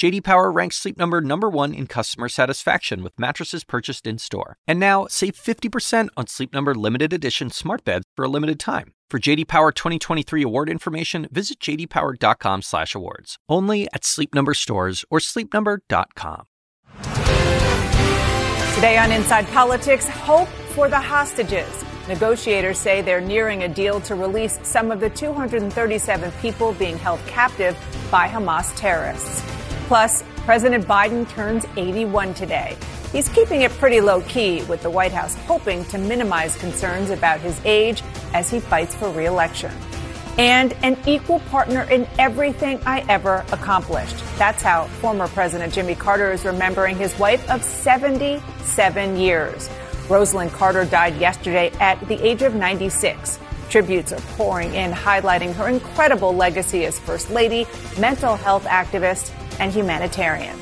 JD Power ranks Sleep Number number 1 in customer satisfaction with mattresses purchased in-store. And now, save 50% on Sleep Number limited edition smart beds for a limited time. For JD Power 2023 award information, visit jdpower.com/awards. Only at Sleep Number stores or sleepnumber.com. Today on Inside Politics, hope for the hostages. Negotiators say they're nearing a deal to release some of the 237 people being held captive by Hamas terrorists. Plus, President Biden turns 81 today. He's keeping it pretty low key, with the White House hoping to minimize concerns about his age as he fights for reelection. And an equal partner in everything I ever accomplished. That's how former President Jimmy Carter is remembering his wife of 77 years. Rosalynn Carter died yesterday at the age of 96. Tributes are pouring in, highlighting her incredible legacy as First Lady, mental health activist, and humanitarian.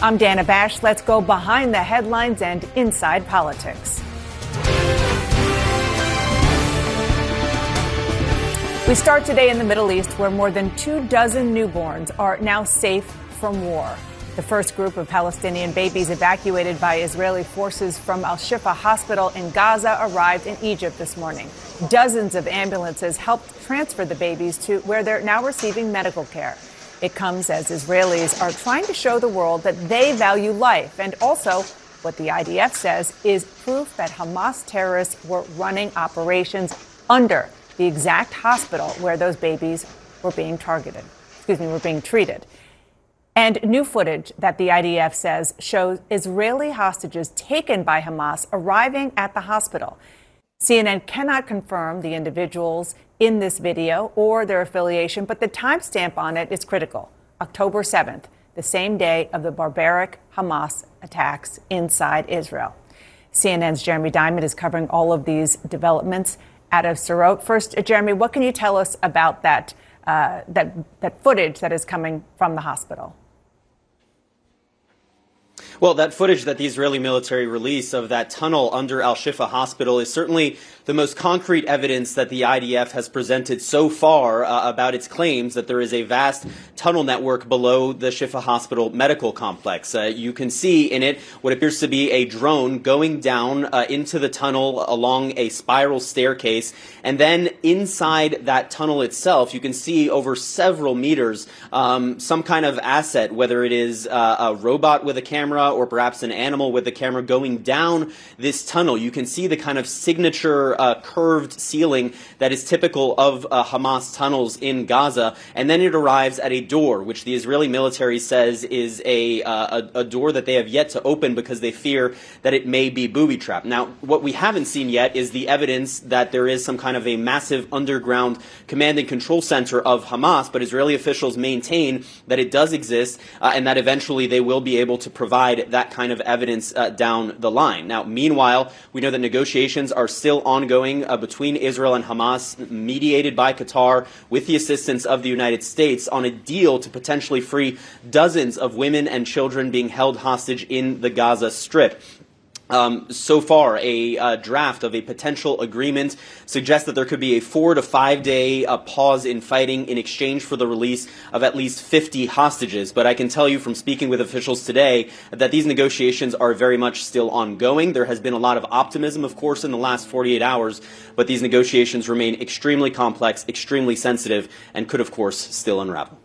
I'm Dana Bash. Let's go behind the headlines and inside politics. We start today in the Middle East, where more than two dozen newborns are now safe from war. The first group of Palestinian babies evacuated by Israeli forces from Al Shifa Hospital in Gaza arrived in Egypt this morning. Dozens of ambulances helped transfer the babies to where they're now receiving medical care. It comes as Israelis are trying to show the world that they value life and also what the IDF says is proof that Hamas terrorists were running operations under the exact hospital where those babies were being targeted. Excuse me, were being treated. And new footage that the IDF says shows Israeli hostages taken by Hamas arriving at the hospital. CNN cannot confirm the individuals in this video or their affiliation, but the timestamp on it is critical October 7th, the same day of the barbaric Hamas attacks inside Israel. CNN's Jeremy Diamond is covering all of these developments out of Sderot. First, Jeremy, what can you tell us about that, uh, that, that footage that is coming from the hospital? Well, that footage that the Israeli military released of that tunnel under Al Shifa Hospital is certainly the most concrete evidence that the IDF has presented so far uh, about its claims that there is a vast tunnel network below the Shifa Hospital medical complex. Uh, you can see in it what appears to be a drone going down uh, into the tunnel along a spiral staircase. And then inside that tunnel itself, you can see over several meters um, some kind of asset, whether it is uh, a robot with a camera or perhaps an animal with a camera going down this tunnel. You can see the kind of signature uh, curved ceiling that is typical of uh, Hamas tunnels in Gaza, and then it arrives at a door, which the Israeli military says is a, uh, a, a, door that they have yet to open because they fear that it may be booby trapped. Now, what we haven't seen yet is the evidence that there is some kind of a massive underground command and control center of Hamas, but Israeli officials maintain that it does exist uh, and that eventually they will be able to provide that kind of evidence uh, down the line. Now, meanwhile, we know that negotiations are still ongoing ongoing uh, between Israel and Hamas, mediated by Qatar with the assistance of the United States, on a deal to potentially free dozens of women and children being held hostage in the Gaza Strip. Um, so far, a uh, draft of a potential agreement suggests that there could be a four to five day uh, pause in fighting in exchange for the release of at least 50 hostages. But I can tell you from speaking with officials today that these negotiations are very much still ongoing. There has been a lot of optimism, of course, in the last 48 hours, but these negotiations remain extremely complex, extremely sensitive, and could, of course, still unravel.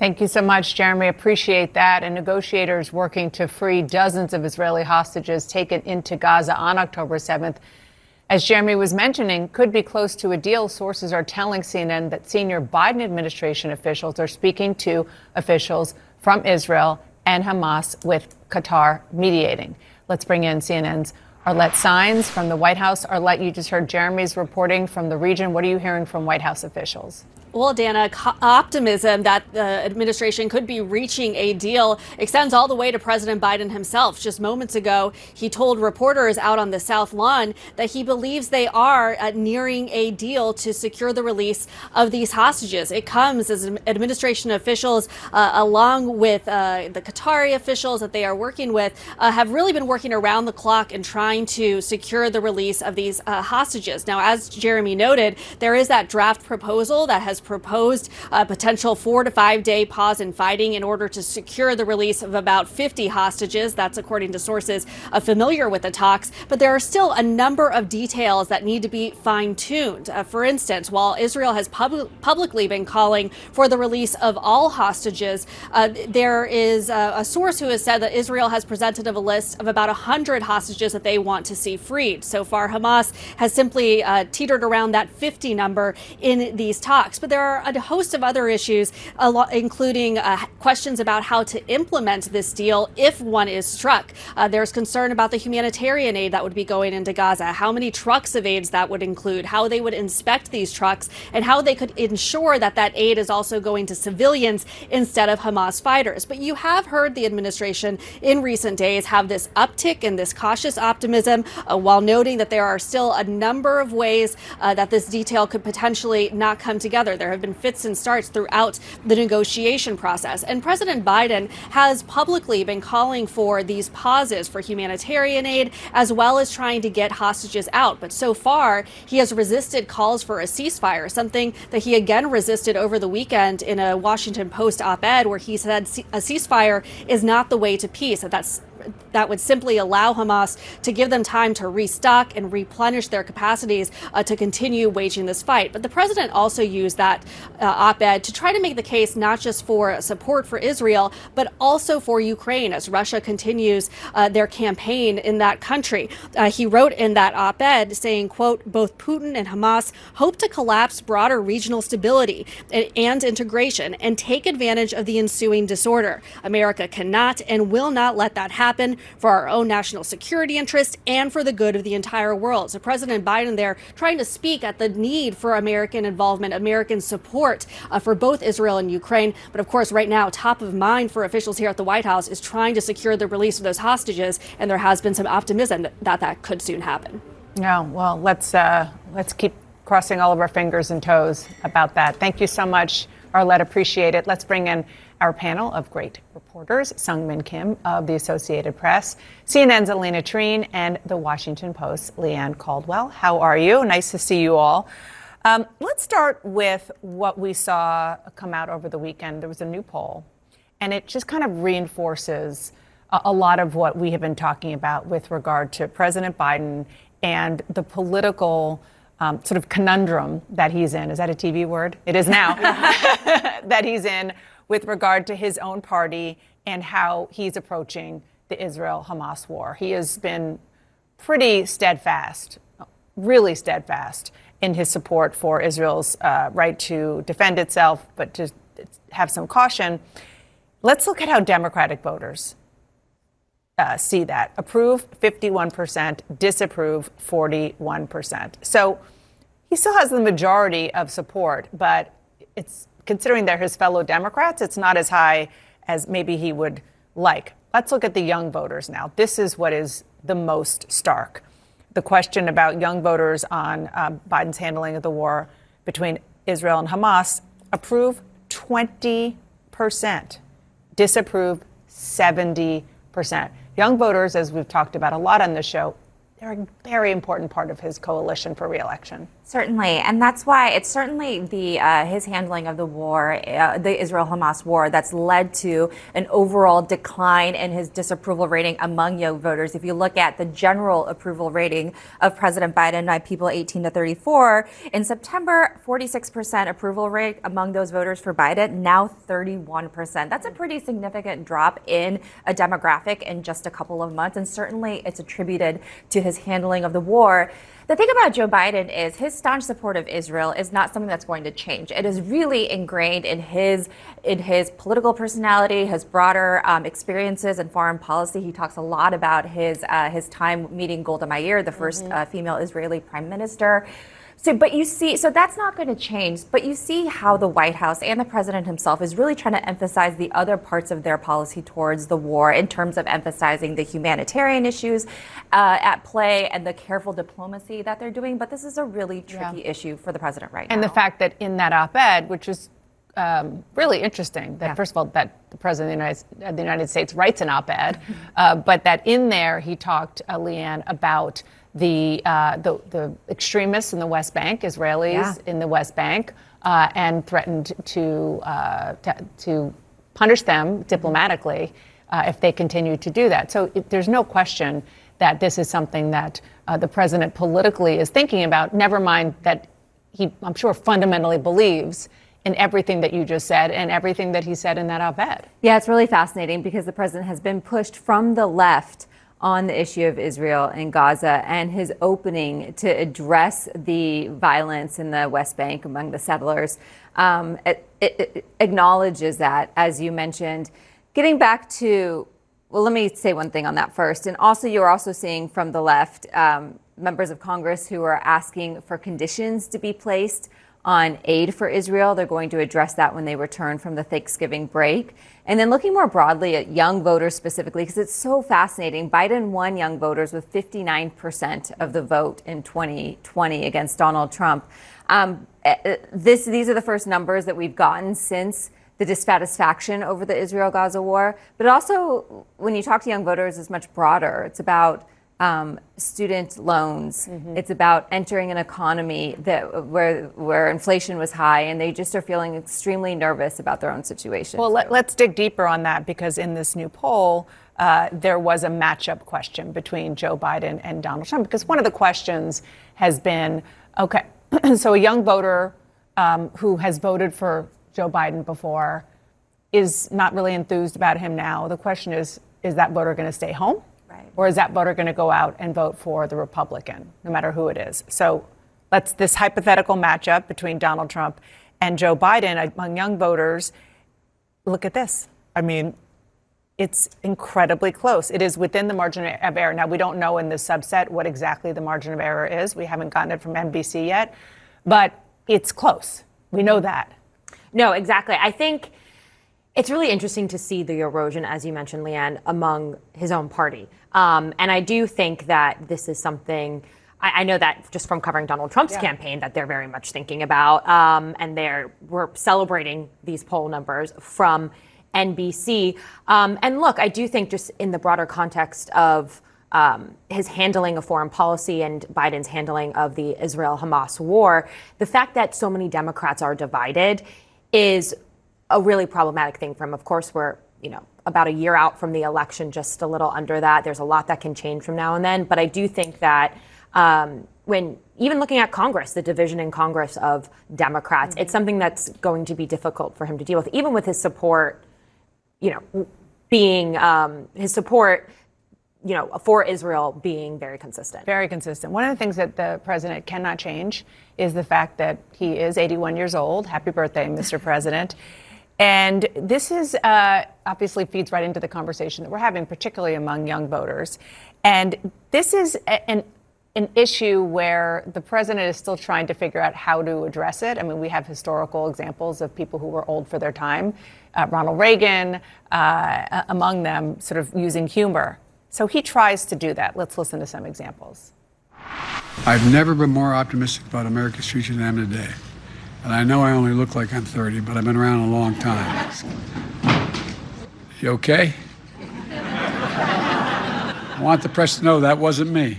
Thank you so much, Jeremy. Appreciate that. And negotiators working to free dozens of Israeli hostages taken into Gaza on October 7th. As Jeremy was mentioning, could be close to a deal. Sources are telling CNN that senior Biden administration officials are speaking to officials from Israel and Hamas with Qatar mediating. Let's bring in CNN's Arlette Saenz from the White House. Arlette, you just heard Jeremy's reporting from the region. What are you hearing from White House officials? Well, Dana, optimism that the administration could be reaching a deal extends all the way to President Biden himself. Just moments ago, he told reporters out on the South Lawn that he believes they are uh, nearing a deal to secure the release of these hostages. It comes as administration officials, uh, along with uh, the Qatari officials that they are working with, uh, have really been working around the clock in trying to secure the release of these uh, hostages. Now, as Jeremy noted, there is that draft proposal that has proposed a potential four to five day pause in fighting in order to secure the release of about 50 hostages. That's according to sources uh, familiar with the talks. But there are still a number of details that need to be fine tuned. Uh, for instance, while Israel has pub- publicly been calling for the release of all hostages, uh, there is a source who has said that Israel has presented a list of about 100 hostages that they want to see freed. So far, Hamas has simply uh, teetered around that 50 number in these talks. But there are a host of other issues, including uh, questions about how to implement this deal if one is struck. Uh, there's concern about the humanitarian aid that would be going into Gaza, how many trucks of aids that would include, how they would inspect these trucks, and how they could ensure that that aid is also going to civilians instead of Hamas fighters. But you have heard the administration in recent days have this uptick and this cautious optimism uh, while noting that there are still a number of ways uh, that this detail could potentially not come together. There have been fits and starts throughout the negotiation process. And President Biden has publicly been calling for these pauses for humanitarian aid as well as trying to get hostages out. But so far, he has resisted calls for a ceasefire, something that he again resisted over the weekend in a Washington Post op ed where he said a ceasefire is not the way to peace. That that's that would simply allow Hamas to give them time to restock and replenish their capacities uh, to continue waging this fight. But the president also used that uh, op ed to try to make the case not just for support for Israel, but also for Ukraine as Russia continues uh, their campaign in that country. Uh, he wrote in that op ed saying, quote, both Putin and Hamas hope to collapse broader regional stability and integration and take advantage of the ensuing disorder. America cannot and will not let that happen happen for our own national security interests and for the good of the entire world. So President Biden there trying to speak at the need for American involvement, American support uh, for both Israel and Ukraine. But of course, right now, top of mind for officials here at the White House is trying to secure the release of those hostages. And there has been some optimism that that, that could soon happen. Yeah, well, let's uh, let's keep crossing all of our fingers and toes about that. Thank you so much, Arlette. Appreciate it. Let's bring in our panel of great reporters, Seungmin Kim of the Associated Press, CNN's Alayna Treene, and the Washington Post's Leanne Caldwell. How are you? Nice to see you all. Um, let's start with what we saw come out over the weekend. There was a new poll, and it just kind of reinforces a, a lot of what we have been talking about with regard to President Biden and the political um, sort of conundrum that he's in. Is that a TV word? It is now. that he's in with regard to his own party and how he's approaching the Israel Hamas war. He has been pretty steadfast, really steadfast in his support for Israel's uh, right to defend itself, but to have some caution. Let's look at how Democratic voters uh, see that. Approve 51%, disapprove 41%. So he still has the majority of support, but it's considering they're his fellow Democrats, it's not as high as maybe he would like. Let's look at the young voters now. This is what is the most stark. The question about young voters on uh, Biden's handling of the war between Israel and Hamas approve 20%, disapprove 70%. Young voters, as we've talked about a lot on this show, they're a very important part of his coalition for reelection. Certainly, and that's why it's certainly the uh, his handling of the war, uh, the Israel-Hamas war, that's led to an overall decline in his disapproval rating among young voters. If you look at the general approval rating of President Biden by people 18 to 34, in September, 46% approval rate among those voters for Biden, now 31%. That's a pretty significant drop in a demographic in just a couple of months, and certainly it's attributed to his handling of the war. The thing about Joe Biden is his staunch support of Israel is not something that's going to change. It is really ingrained in his in his political personality, his broader um, experiences in foreign policy. He talks a lot about his uh, his time meeting Golda Meir, the 1st mm-hmm. uh, female Israeli prime minister. So, but you see, so that's not going to change. But you see how the White House and the president himself is really trying to emphasize the other parts of their policy towards the war in terms of emphasizing the humanitarian issues uh, at play and the careful diplomacy that they're doing. But this is a really tricky yeah. issue for the president right and now. And the fact that in that op-ed, which is um, really interesting that yeah. first of all that the president of the United, of the United States writes an op-ed, uh, but that in there he talked, uh, Leanne, about the, uh, the, the extremists in the West Bank, Israelis yeah. in the West Bank, uh, and threatened to, uh, to, to punish them diplomatically uh, if they continue to do that. So it, there's no question that this is something that uh, the president politically is thinking about. Never mind that he, I'm sure, fundamentally believes in everything that you just said and everything that he said in that op-ed. Yeah, it's really fascinating because the president has been pushed from the left on the issue of Israel and Gaza and his opening to address the violence in the West Bank among the settlers um, it, it, it acknowledges that, as you mentioned. Getting back to, well, let me say one thing on that first. And also, you're also seeing from the left um, members of Congress who are asking for conditions to be placed on aid for Israel. They're going to address that when they return from the Thanksgiving break. And then looking more broadly at young voters specifically, because it's so fascinating. Biden won young voters with 59% of the vote in 2020 against Donald Trump. Um, eh, eh, this, these are the first numbers that we've gotten since the dissatisfaction over the Israel Gaza war. But also, when you talk to young voters, it's much broader. It's about um, student loans. Mm-hmm. It's about entering an economy that where where inflation was high, and they just are feeling extremely nervous about their own situation. Well, let, us dig deeper on that because in this new poll. Uh, there was a matchup question between Joe Biden and Donald Trump because one of the questions has been okay, so a young voter um, who has voted for Joe Biden before is not really enthused about him now. The question is, is that voter going to stay home? Right. Or is that voter going to go out and vote for the Republican, no matter who it is? So let's this hypothetical matchup between Donald Trump and Joe Biden among young voters. Look at this. I mean, it's incredibly close. It is within the margin of error. Now, we don't know in this subset what exactly the margin of error is. We haven't gotten it from NBC yet, but it's close. We know that. No, exactly. I think it's really interesting to see the erosion, as you mentioned, Leanne, among his own party. Um, and I do think that this is something. I, I know that just from covering Donald Trump's yeah. campaign, that they're very much thinking about, um, and they're we're celebrating these poll numbers from NBC. Um, and look, I do think just in the broader context of um, his handling of foreign policy and Biden's handling of the Israel Hamas war, the fact that so many Democrats are divided is a really problematic thing from, of course, we're, you know, about a year out from the election, just a little under that. There's a lot that can change from now and then. But I do think that um, when even looking at Congress, the division in Congress of Democrats, mm-hmm. it's something that's going to be difficult for him to deal with, even with his support, you know, being um, his support you know, for Israel being very consistent. Very consistent. One of the things that the president cannot change is the fact that he is 81 years old. Happy birthday, Mr. President. And this is uh, obviously feeds right into the conversation that we're having, particularly among young voters. And this is an an issue where the president is still trying to figure out how to address it. I mean, we have historical examples of people who were old for their time, uh, Ronald Reagan, uh, among them, sort of using humor. So he tries to do that. Let's listen to some examples. I've never been more optimistic about America's future than I am today. And I know I only look like I'm 30, but I've been around a long time. You okay? I want the press to know that wasn't me.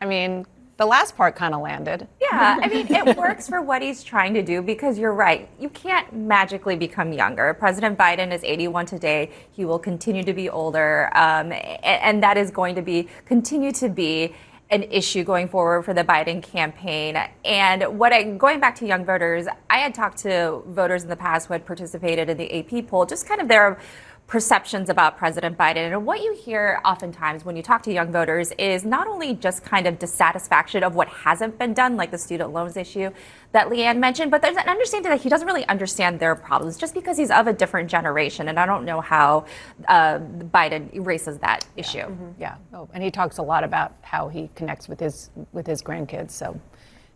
I mean, the last part kind of landed. Yeah, I mean, it works for what he's trying to do because you're right. You can't magically become younger. President Biden is 81 today. He will continue to be older, um, and that is going to be continue to be an issue going forward for the Biden campaign. And what I, going back to young voters, I had talked to voters in the past who had participated in the AP poll, just kind of their perceptions about President Biden. And what you hear oftentimes when you talk to young voters is not only just kind of dissatisfaction of what hasn't been done, like the student loans issue that Leanne mentioned, but there's an understanding that he doesn't really understand their problems just because he's of a different generation. And I don't know how uh, Biden erases that issue. Yeah. Mm-hmm. yeah. Oh, and he talks a lot about how he connects with his with his grandkids. So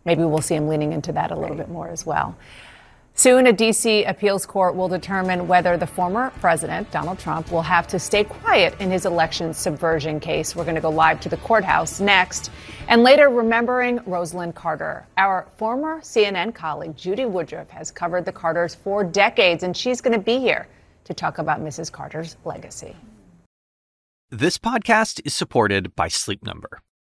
maybe we'll see him leaning into that a little right. bit more as well. Soon, a D.C. appeals court will determine whether the former president, Donald Trump, will have to stay quiet in his election subversion case. We're going to go live to the courthouse next. And later, remembering Rosalynn Carter. Our former CNN colleague, Judy Woodruff, has covered the Carters for decades, and she's going to be here to talk about Mrs. Carter's legacy. This podcast is supported by Sleep Number.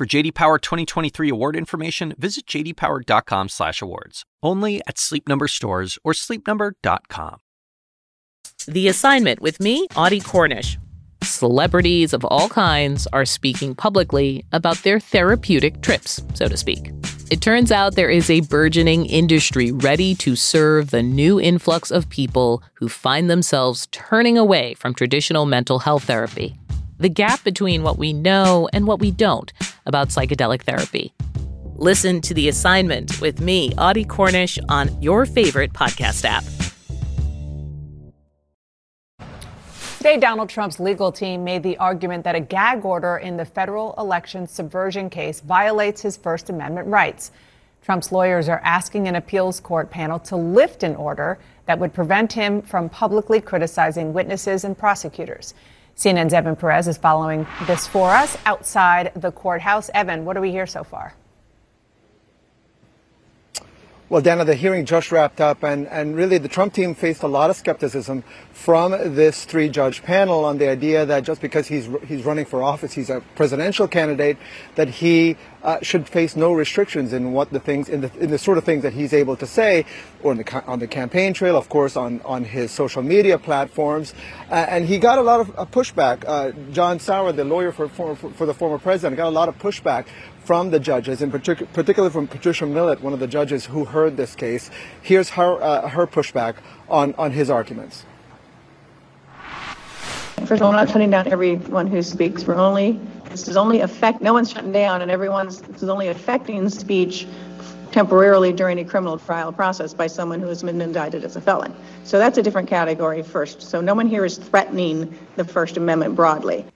For JD Power 2023 award information, visit jdpower.com/awards. Only at Sleep Number stores or sleepnumber.com. The assignment with me, Audie Cornish. Celebrities of all kinds are speaking publicly about their therapeutic trips, so to speak. It turns out there is a burgeoning industry ready to serve the new influx of people who find themselves turning away from traditional mental health therapy the gap between what we know and what we don't about psychedelic therapy. Listen to The Assignment with me, Audie Cornish, on your favorite podcast app. Today, Donald Trump's legal team made the argument that a gag order in the federal election subversion case violates his First Amendment rights. Trump's lawyers are asking an appeals court panel to lift an order that would prevent him from publicly criticizing witnesses and prosecutors. CNN's Evan Perez is following this for us outside the courthouse. Evan, what do we hear so far? Well, Dana, the hearing just wrapped up, and, and really the Trump team faced a lot of skepticism from this three-judge panel on the idea that just because he's he's running for office, he's a presidential candidate, that he uh, should face no restrictions in what the things in the in the sort of things that he's able to say, or the, on the campaign trail, of course, on on his social media platforms, uh, and he got a lot of uh, pushback. Uh, John Sauer, the lawyer for, for for the former president, got a lot of pushback from the judges, in particular, particularly from Patricia Millett, one of the judges who heard this case. Here's her, uh, her pushback on, on his arguments. First of all, I'm not shutting down everyone who speaks. We're only, this is only affect, no one's shutting down, and everyone's, this is only affecting speech temporarily during a criminal trial process by someone who has been indicted as a felon. So that's a different category first. So no one here is threatening the First Amendment broadly.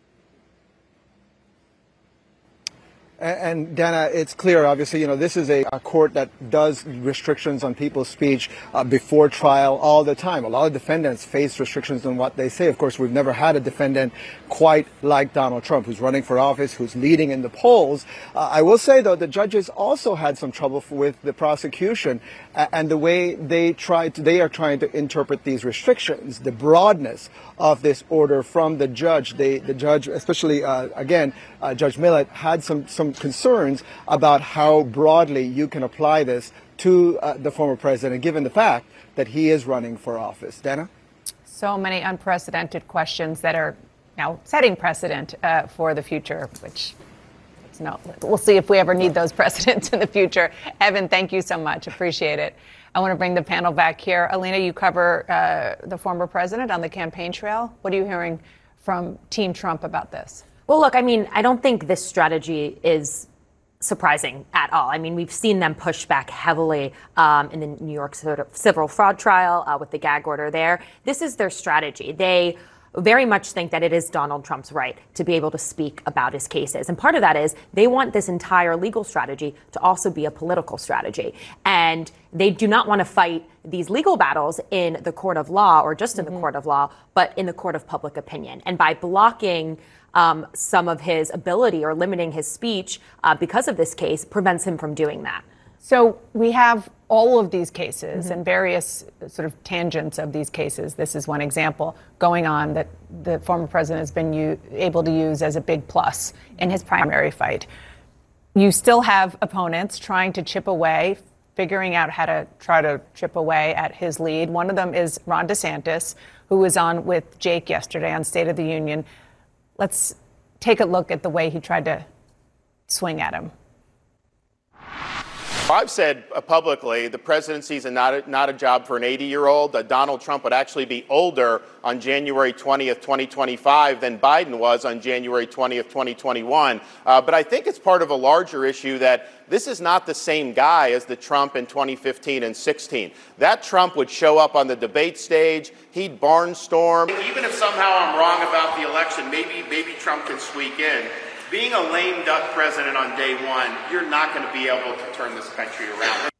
And Dana, it's clear, obviously, you know, this is a, a court that does restrictions on people's speech uh, before trial all the time. A lot of defendants face restrictions on what they say. Of course, we've never had a defendant quite like Donald Trump, who's running for office, who's leading in the polls. Uh, I will say, though, the judges also had some trouble with the prosecution and the way they try to, they are trying to interpret these restrictions, the broadness of this order from the judge. They, the judge, especially uh, again, uh, Judge Millett, had some some concerns about how broadly you can apply this to uh, the former president, given the fact that he is running for office. Dana. So many unprecedented questions that are now setting precedent uh, for the future, which we'll see if we ever need those precedents in the future. Evan, thank you so much. Appreciate it. I want to bring the panel back here. Alayna, you cover uh, the former president on the campaign trail. What are you hearing from Team Trump about this? Well, look, I mean, I don't think this strategy is surprising at all. I mean, we've seen them push back heavily um, in the New York civil fraud trial uh, with the gag order there. This is their strategy. They very much think that it is Donald Trump's right to be able to speak about his cases. And part of that is they want this entire legal strategy to also be a political strategy. And they do not want to fight these legal battles in the court of law or just in mm-hmm. the court of law, but in the court of public opinion. And by blocking um, some of his ability or limiting his speech uh, because of this case prevents him from doing that. So we have all of these cases mm-hmm. and various sort of tangents of these cases. This is one example going on that the former president has been u- able to use as a big plus in his primary fight. You still have opponents trying to chip away, figuring out how to try to chip away at his lead. One of them is Ron DeSantis, who was on with Jake yesterday on State of the Union. Let's take a look at the way he tried to swing at him. I've said uh, publicly the presidency is not a, not a job for an 80 year old. Uh, Donald Trump would actually be older on January 20th, 2025 than Biden was on January 20th, 2021. Uh, but I think it's part of a larger issue that this is not the same guy as the Trump in 2015 and 16. That Trump would show up on the debate stage, he'd barnstorm. Even if somehow I'm wrong about the election, maybe, maybe Trump can squeak in being a lame duck president on day one, you're not going to be able to turn this country around.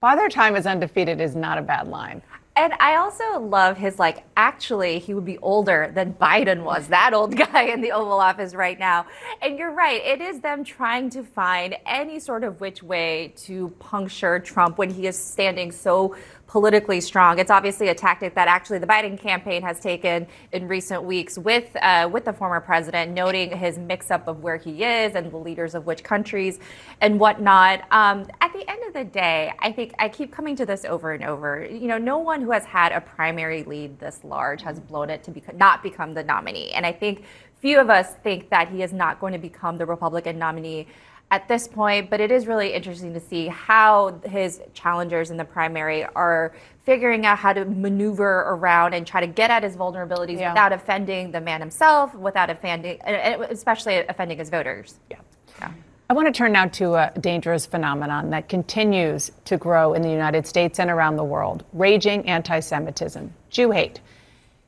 Father Time is undefeated is not a bad line. And I also love his like actually he would be older than Biden was, that old guy in the Oval Office right now. And you're right, it is them trying to find any sort of which way to puncture Trump when he is standing so politically strong. It's obviously a tactic that actually the Biden campaign has taken in recent weeks with uh, with the former president, noting his mix-up of where he is and the leaders of which countries and whatnot. Um, at the end of the day, I think I keep coming to this over and over. You know, no one who has had a primary lead this large has blown it to be, not become the nominee, and I think few of us think that he is not going to become the Republican nominee at this point, but it is really interesting to see how his challengers in the primary are figuring out how to maneuver around and try to get at his vulnerabilities yeah. without offending the man himself, without offending, especially offending his voters. Yeah. yeah. I want to turn now to a dangerous phenomenon that continues to grow in the United States and around the world raging anti Semitism, Jew hate.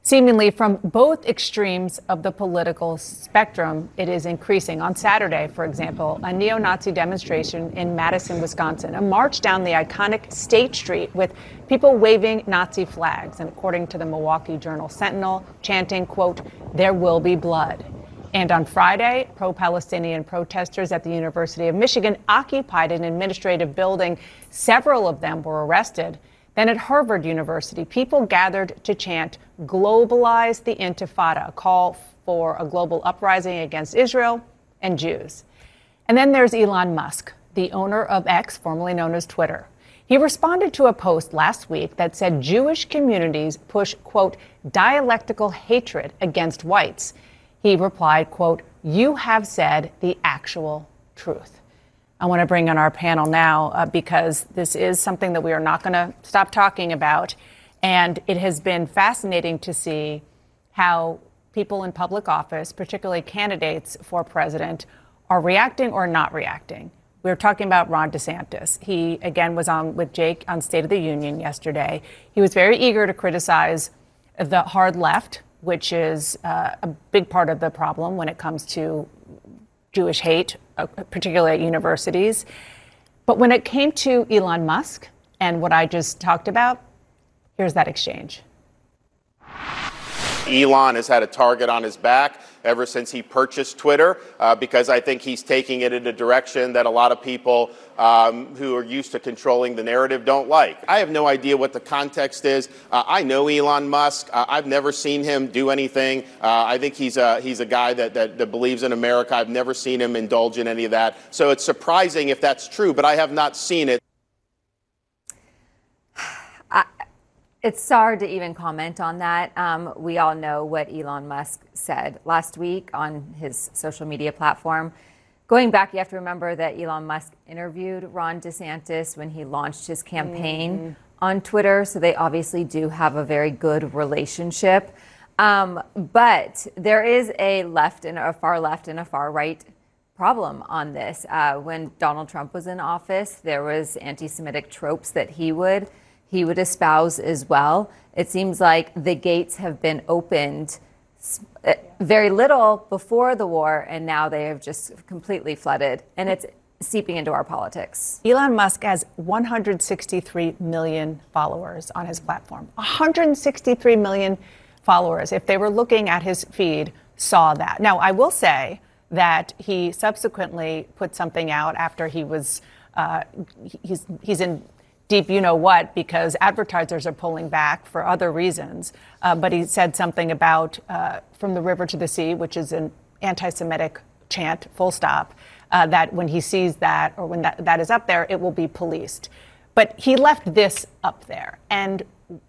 Seemingly from both extremes of the political spectrum, it is increasing. On Saturday, for example, a neo Nazi demonstration in Madison, Wisconsin, a march down the iconic State Street with people waving Nazi flags, and according to the Milwaukee Journal Sentinel, chanting, quote, there will be blood. And on Friday, pro Palestinian protesters at the University of Michigan occupied an administrative building. Several of them were arrested. Then at Harvard University, people gathered to chant, Globalize the Intifada, a call for a global uprising against Israel and Jews. And then there's Elon Musk, the owner of X, formerly known as Twitter. He responded to a post last week that said Jewish communities push, quote, dialectical hatred against whites. He replied, quote, you have said the actual truth. I want to bring on our panel now uh, because this is something that we are not going to stop talking about. And it has been fascinating to see how people in public office, particularly candidates for president, are reacting or not reacting. We were talking about Ron DeSantis. He, again, was on with Jake on State of the Union yesterday. He was very eager to criticize the hard left, which is uh, a big part of the problem when it comes to Jewish hate, uh, particularly at universities. But when it came to Elon Musk and what I just talked about, here's that exchange. Elon has had a target on his back ever since he purchased Twitter uh, because I think he's taking it in a direction that a lot of people um, who are used to controlling the narrative don't like. I have no idea what the context is. Uh, I know Elon Musk. Uh, I've never seen him do anything. Uh, I think he's a, he's a guy that, that, that believes in America. I've never seen him indulge in any of that. So it's surprising if that's true, but I have not seen it. It's hard to even comment on that. Um, we all know what Elon Musk said last week on his social media platform. Going back, you have to remember that Elon Musk interviewed Ron DeSantis when he launched his campaign mm. on Twitter, so they obviously do have a very good relationship. Um, but there is a left and a far left and a far right problem on this. Uh, when Donald Trump was in office, there was anti-Semitic tropes that he would he would espouse as well. It seems like the gates have been opened uh, very little before the war, and now they have just completely flooded. And it's seeping into our politics. Elon Musk has 163 million followers on his platform. 163 million followers, if they were looking at his feed, saw that. Now, I will say that he subsequently put something out after he was, uh, he's, he's in deep you know what because advertisers are pulling back for other reasons. Uh, but he said something about uh, from the river to the sea, which is an anti Semitic chant, full stop, uh, that when he sees that or when that, that is up there, it will be policed. But he left this up there. And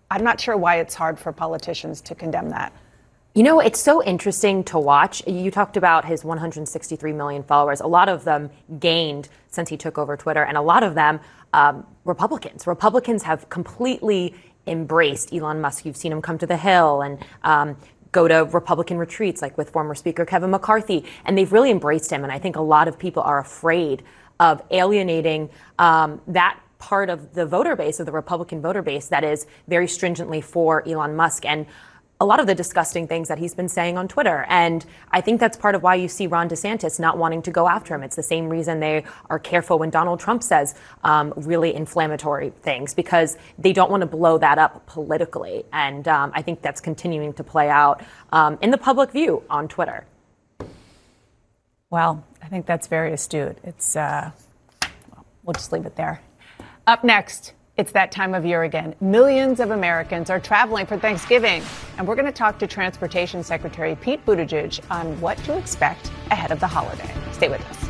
I'm not sure why it's hard for politicians to condemn that. You know, it's so interesting to watch. You talked about his 163 million followers. A lot of them gained since he took over Twitter, and a lot of them um, Republicans. Republicans have completely embraced Elon Musk. You've seen him come to the Hill and um, go to Republican retreats, like with former Speaker Kevin McCarthy, and they've really embraced him. And I think a lot of people are afraid of alienating um, that part of the voter base, of the Republican voter base, that is very stringently for Elon Musk. And a lot of the disgusting things that he's been saying on Twitter. And I think that's part of why you see Ron DeSantis not wanting to go after him. It's the same reason they are careful when Donald Trump says um, really inflammatory things because they don't want to blow that up politically. And um, I think that's continuing to play out um, in the public view on Twitter. Well, I think that's very astute. It's, uh, well, we'll just leave it there. Up next, it's that time of year again. Millions of Americans are traveling for Thanksgiving, and we're going to talk to Transportation Secretary Pete Buttigieg on what to expect ahead of the holiday. Stay with us.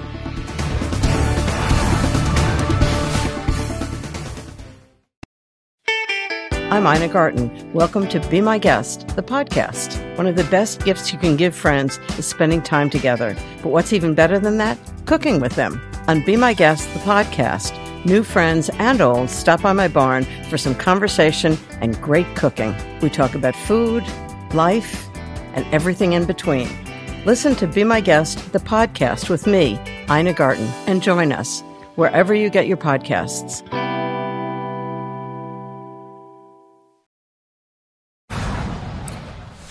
I'm Ina Garten. Welcome to Be My Guest, the podcast. One of the best gifts you can give friends is spending time together. But what's even better than that? Cooking with them. On Be My Guest, the podcast New friends and old stop by my barn for some conversation and great cooking. We talk about food, life, and everything in between. Listen to Be My Guest, the podcast with me, Ina Garten, and join us wherever you get your podcasts.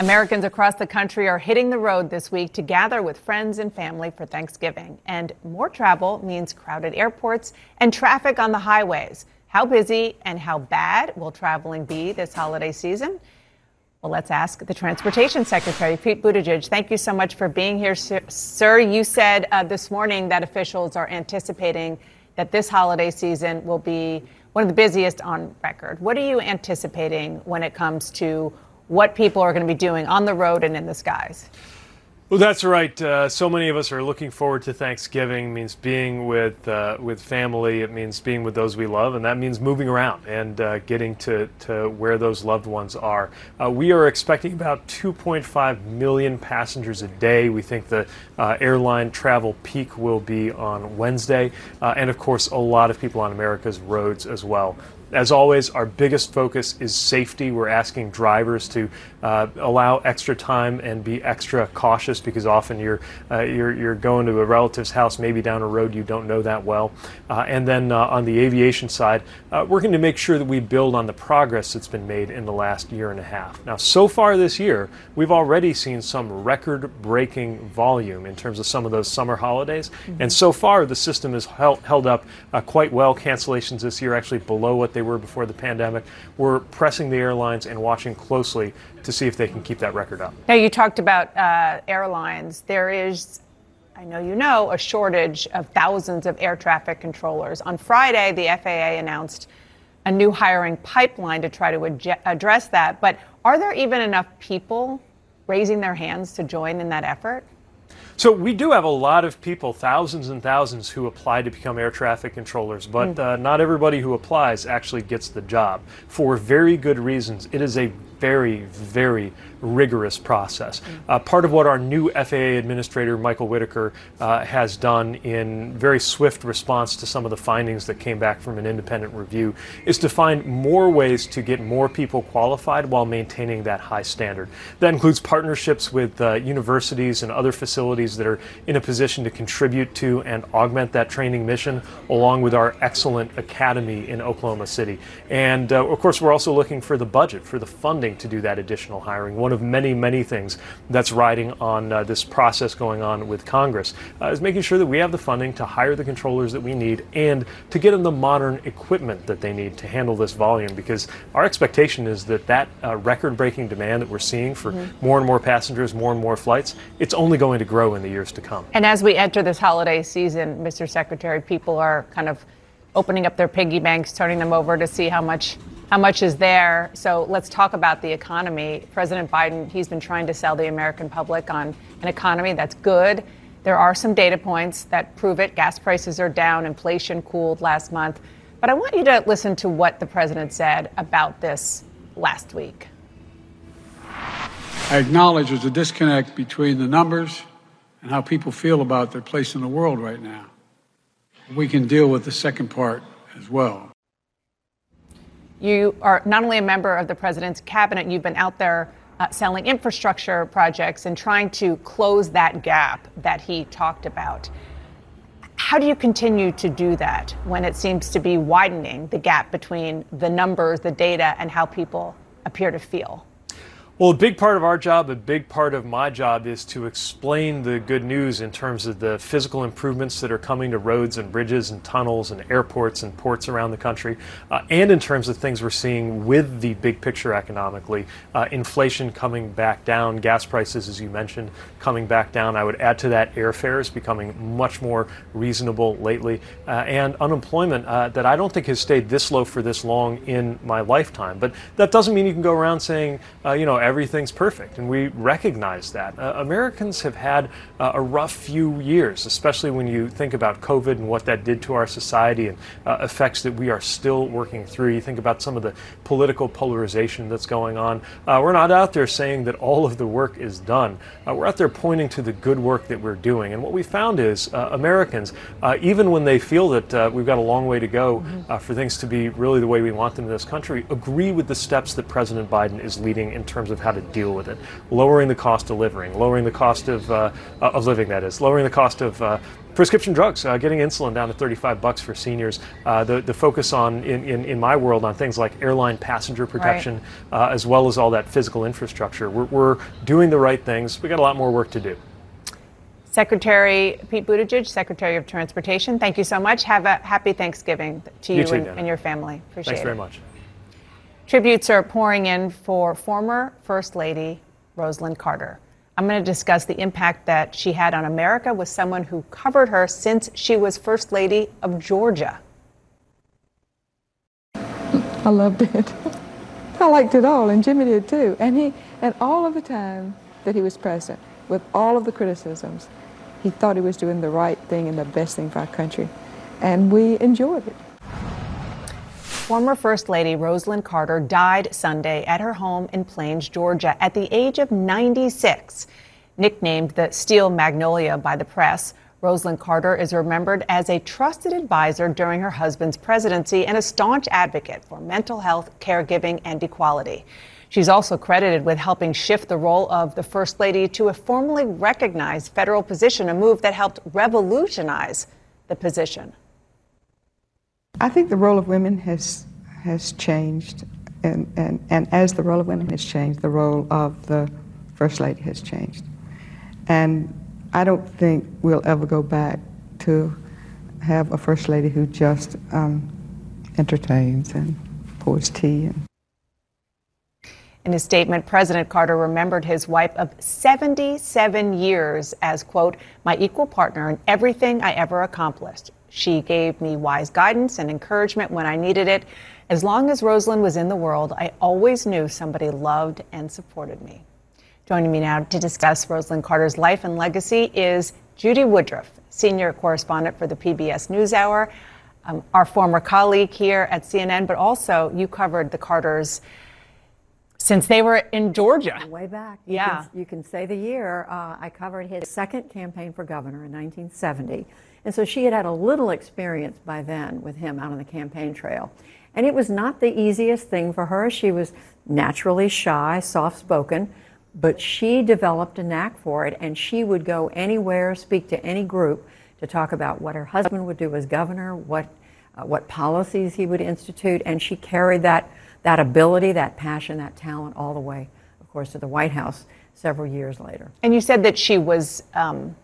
Americans across the country are hitting the road this week to gather with friends and family for Thanksgiving. And more travel means crowded airports and traffic on the highways. How busy and how bad will traveling be this holiday season? Well, let's ask the Transportation Secretary, Pete Buttigieg. Thank you so much for being here, sir. You said uh, this morning that officials are anticipating that this holiday season will be one of the busiest on record. What are you anticipating when it comes to what people are going to be doing on the road and in the skies. Well, that's right. Uh, so many of us are looking forward to Thanksgiving. It means being with uh, with family. It means being with those we love, and that means moving around and uh, getting to, to where those loved ones are. Uh, we are expecting about 2.5 million passengers a day. We think the uh, airline travel peak will be on Wednesday, uh, and of course, a lot of people on America's roads as well. As always, our biggest focus is safety. We're asking drivers to uh, allow extra time and be extra cautious because often you're, uh, you're, you're going to a relative's house, maybe down a road you don't know that well. Uh, and then uh, on the aviation side, uh, we're going to make sure that we build on the progress that's been made in the last year and a half. Now, so far this year, we've already seen some record breaking volume in terms of some of those summer holidays. Mm-hmm. And so far, the system has held, held up uh, quite well. Cancellations this year actually below what they were before the pandemic. We're pressing the airlines and watching closely to see if they can keep that record up. Now, you talked about uh, airlines. There is, I know you know, a shortage of thousands of air traffic controllers. On Friday, the FAA announced a new hiring pipeline to try to ad- address that. But are there even enough people raising their hands to join in that effort? So we do have a lot of people, thousands and thousands, who apply to become air traffic controllers, but mm. uh, not everybody who applies actually gets the job for very good reasons. It is a very, very rigorous process. Uh, part of what our new FAA administrator, Michael Whitaker, uh, has done in very swift response to some of the findings that came back from an independent review is to find more ways to get more people qualified while maintaining that high standard. That includes partnerships with uh, universities and other facilities that are in a position to contribute to and augment that training mission, along with our excellent academy in Oklahoma City. And uh, of course, we're also looking for the budget, for the funding to do that additional hiring. One of many, many things that's riding on uh, this process going on with Congress uh, is making sure that we have the funding to hire the controllers that we need and to get them the modern equipment that they need to handle this volume because our expectation is that that uh, record-breaking demand that we're seeing for mm-hmm. more and more passengers, more and more flights, it's only going to grow in the years to come. And as we enter this holiday season, Mr. Secretary, people are kind of opening up their piggy banks, turning them over to see how much how much is there. So let's talk about the economy. President Biden, he's been trying to sell the American public on an economy that's good. There are some data points that prove it. Gas prices are down, inflation cooled last month. But I want you to listen to what the president said about this last week. I acknowledge there's a disconnect between the numbers and how people feel about their place in the world right now. We can deal with the second part as well. You are not only a member of the president's cabinet, you've been out there uh, selling infrastructure projects and trying to close that gap that he talked about. How do you continue to do that when it seems to be widening the gap between the numbers, the data, and how people appear to feel? Well, a big part of our job, a big part of my job is to explain the good news in terms of the physical improvements that are coming to roads and bridges and tunnels and airports and ports around the country, uh, and in terms of things we're seeing with the big picture economically. Uh, inflation coming back down, gas prices, as you mentioned, coming back down. I would add to that airfares becoming much more reasonable lately, uh, and unemployment uh, that I don't think has stayed this low for this long in my lifetime. But that doesn't mean you can go around saying, uh, you know, everything's perfect, and we recognize that. Uh, Americans have had uh, a rough few years, especially when you think about COVID and what that did to our society and uh, effects that we are still working through. You think about some of the political polarization that's going on. Uh, we're not out there saying that all of the work is done. Uh, we're out there pointing to the good work that we're doing. And what we found is uh, Americans, even when they feel that we've got a long way to go mm-hmm. for things to be really the way we want them in this country, agree with the steps that President Biden is leading in terms of of how to deal with it. Lowering the cost of living, lowering the cost of, uh, of living, that is, lowering the cost of uh, prescription drugs, uh, getting insulin down to 35 bucks for seniors. Uh, the, the focus on, in, in, in, my world, on things like airline passenger protection, right. uh, as well as all that physical infrastructure. We're, we're doing the right things. We got a lot more work to do. Secretary Pete Buttigieg, Secretary of Transportation, thank you so much. Have a happy Thanksgiving to you, you too, and, and, your family. Appreciate Thanks it. Thanks very much. Tributes are pouring in for former First Lady Rosalynn Carter. I'm going to discuss the impact that she had on America with someone who covered her since she was First Lady of Georgia. I loved it. I liked it all, and Jimmy did too. And he, and all of the time that he was president, with all of the criticisms, he thought he was doing the right thing and the best thing for our country. And we enjoyed it. Former First Lady Rosalynn Carter died Sunday at her home in Plains, Georgia, at the age of 96. Nicknamed the Steel Magnolia by the press, Rosalynn Carter is remembered as a trusted advisor during her husband's presidency and a staunch advocate for mental health, caregiving, and equality. She's also credited with helping shift the role of the First Lady to a formally recognized federal position, a move that helped revolutionize the position. I think the role of women has has changed, and, and, and as the role of women has changed, the role of the First Lady has changed. And I don't think we'll ever go back to have a First Lady who just um, entertains and pours tea. And in his statement, President Carter remembered his wife of 77 years as, quote, my equal partner in everything I ever accomplished. She gave me wise guidance and encouragement when I needed it. As long as Rosalynn was in the world, I always knew somebody loved and supported me. Joining me now to discuss Rosalynn Carter's life and legacy is Judy Woodruff, senior correspondent for the PBS NewsHour, um, our former colleague here at CNN, but also you covered the Carters since they were in Georgia. Way back. You yeah. Can, you can say the year. Uh, I covered his second campaign for governor in 1970. And so she had had a little experience by then with him out on the campaign trail. And it was not the easiest thing for her. She was naturally shy, soft spoken, but she developed a knack for it, and she would go anywhere, speak to any group to talk about what her husband would do as governor, what uh, what policies he would institute, and she carried that that ability, that passion, that talent all the way, of course, to the White House several years later. And you said that she was um,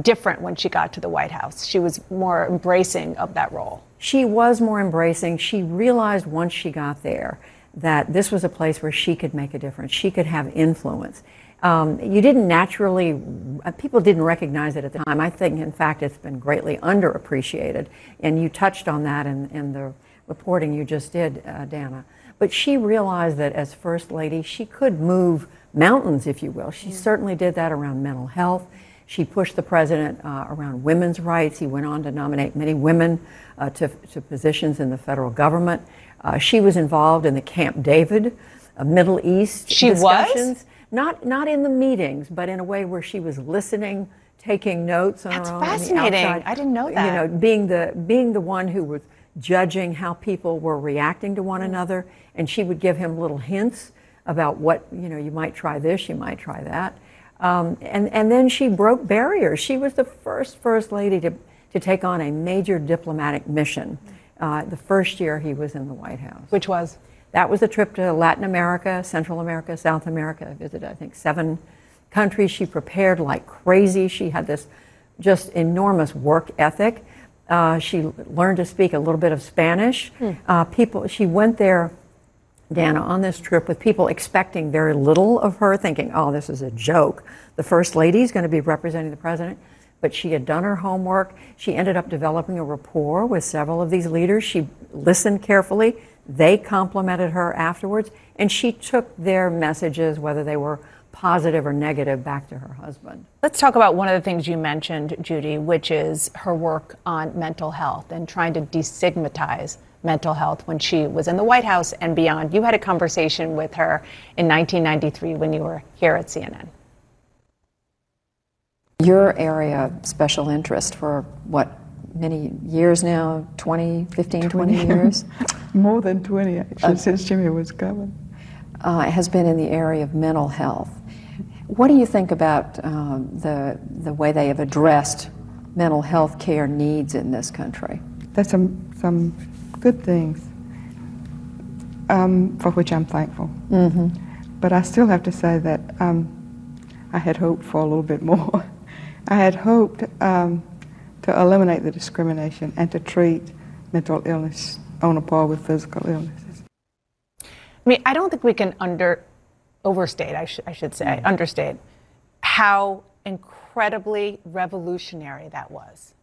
different when she got to the White House. She was more embracing of that role. She was more embracing. She realized once she got there that this was a place where she could make a difference. She could have influence. Um, you didn't naturally, uh, people didn't recognize it at the time. I think, in fact, it's been greatly underappreciated. And you touched on that in, in the reporting you just did, uh, Dana. But she realized that as First Lady, she could move mountains, if you will. She certainly did that around mental health. She pushed the president uh, around women's rights. He went on to nominate many women uh, to, to, positions in the federal government. Uh, she was involved in the Camp David, uh, Middle East she discussions. Was? Not, not in the meetings, but in a way where she was listening, taking notes on That's her own. That's fascinating. I didn't know that. You know, being the, being the one who was judging how people were reacting to one mm. another, and she would give him little hints about what, you know, you might try this, you might try that. Um, and, and then she broke barriers. She was the first First Lady to, to take on a major diplomatic mission uh, the first year he was in the White House. Which was? That was a trip to Latin America, Central America, South America. I visited, I think, seven countries. She prepared like crazy. She had this just enormous work ethic. Uh, she learned to speak a little bit of Spanish. Hmm. Uh, people, she went there, Dana, mm. on this trip with people expecting very little of her, thinking, "Oh, this is a joke. The first lady is going to be representing the president." But she had done her homework. She ended up developing a rapport with several of these leaders. She listened carefully. They complimented her afterwards, and she took their messages, whether they were positive or negative, back to her husband. Let's talk about one of the things you mentioned, Judy, which is her work on mental health and trying to destigmatize mental health when she was in the White House and beyond. You had a conversation with her in 1993 when you were here at CNN. Your area of special interest for what many years now? 20 15 20, 20 years? More than 20 actually uh, since jimmy was governor. uh, has been in the area of mental health. What do you think about um, the the way they have addressed mental health care needs in this country? There's some some good things um, for which i'm thankful mm-hmm. but i still have to say that um, i had hoped for a little bit more i had hoped um, to eliminate the discrimination and to treat mental illness on a par with physical illnesses. I mean, I don't think we can under overstate, I, sh- I should say, mm-hmm. understate how incredibly revolutionary that was.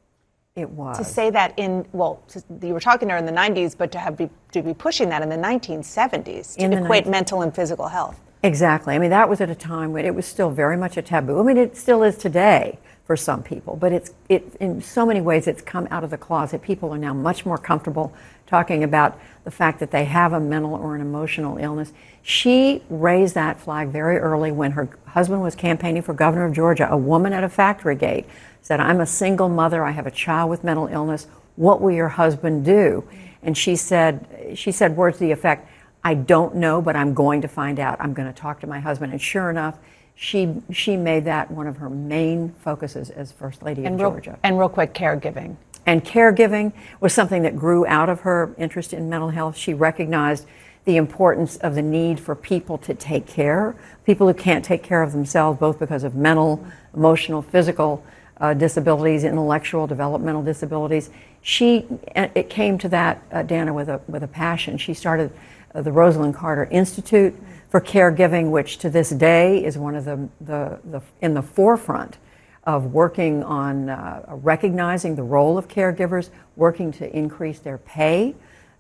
It was. To say that in, well, to, you were talking to her in the 90s, but to, have be, to be pushing that in the 1970s to in equate 19- mental and physical health. Exactly. I mean, that was at a time when it was still very much a taboo. I mean, it still is today for some people, but it's it in so many ways it's come out of the closet. People are now much more comfortable talking about the fact that they have a mental or an emotional illness. She raised that flag very early when her husband was campaigning for governor of Georgia. A woman at a factory gate said, "I'm a single mother. I have a child with mental illness. What will your husband do?" And she said she said words to the effect, "I don't know, but I'm going to find out. I'm going to talk to my husband." And sure enough, she she made that one of her main focuses as First Lady and of real, Georgia. And real quick, caregiving. And caregiving was something that grew out of her interest in mental health. She recognized the importance of the need for people to take care, people who can't take care of themselves, both because of mental, emotional, physical uh, disabilities, intellectual, developmental disabilities. She it came to that uh, Dana with a with a passion. She started uh, the Rosalynn Carter Institute for caregiving, which to this day is one of the, the, the in the forefront of working on uh, recognizing the role of caregivers, working to increase their pay.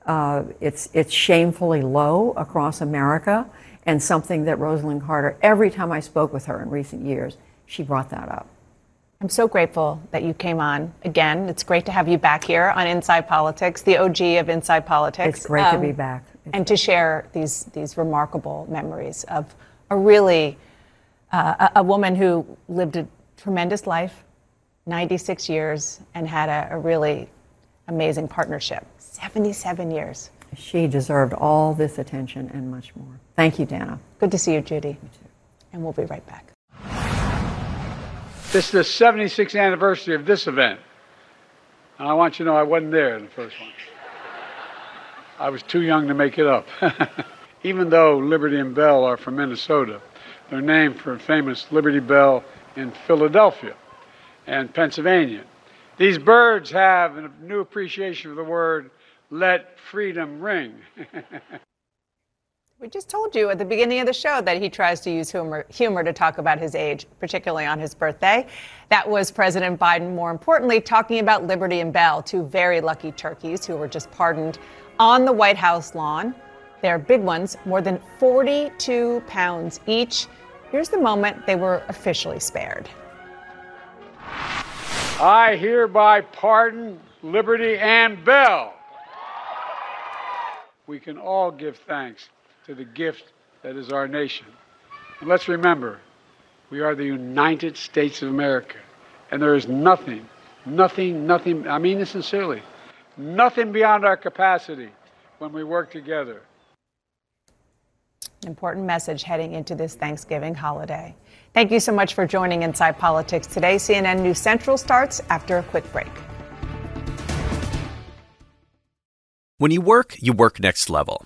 Uh, it's, it's shamefully low across America, and something that Rosalynn Carter, every time I spoke with her in recent years, she brought that up. I'm so grateful that you came on again. It's great to have you back here on Inside Politics, the OG of Inside Politics. It's great um, to be back and to share these these remarkable memories of a really uh, a, a, woman who lived a tremendous life, 96 years, and had a, a really amazing partnership. 77 years. She deserved all this attention and much more. Thank you, Dana. Good to see you, Judy. You too. and we'll be right back. This is the 76th anniversary of this event. And I want you to know I wasn't there in the first one. I was too young to make it up. Even though Liberty and Bell are from Minnesota, they're named for a famous Liberty Bell in Philadelphia and Pennsylvania. These birds have a new appreciation for the word let freedom ring. We just told you at the beginning of the show that he tries to use humor, humor, to talk about his age, particularly on his birthday. That was President Biden, more importantly, talking about Liberty and Bell, two very lucky turkeys who were just pardoned on the White House lawn. They're big ones, more than 42 pounds each. Here's the moment they were officially spared. I hereby pardon Liberty and Bell. We can all give thanks to the gift that is our nation. And let's remember, we are the United States of America. And there is nothing, nothing, nothing, I mean this sincerely, nothing beyond our capacity when we work together. Important message heading into this Thanksgiving holiday. Thank you so much for joining Inside Politics today. CNN News Central starts after a quick break. When you work, you work next level.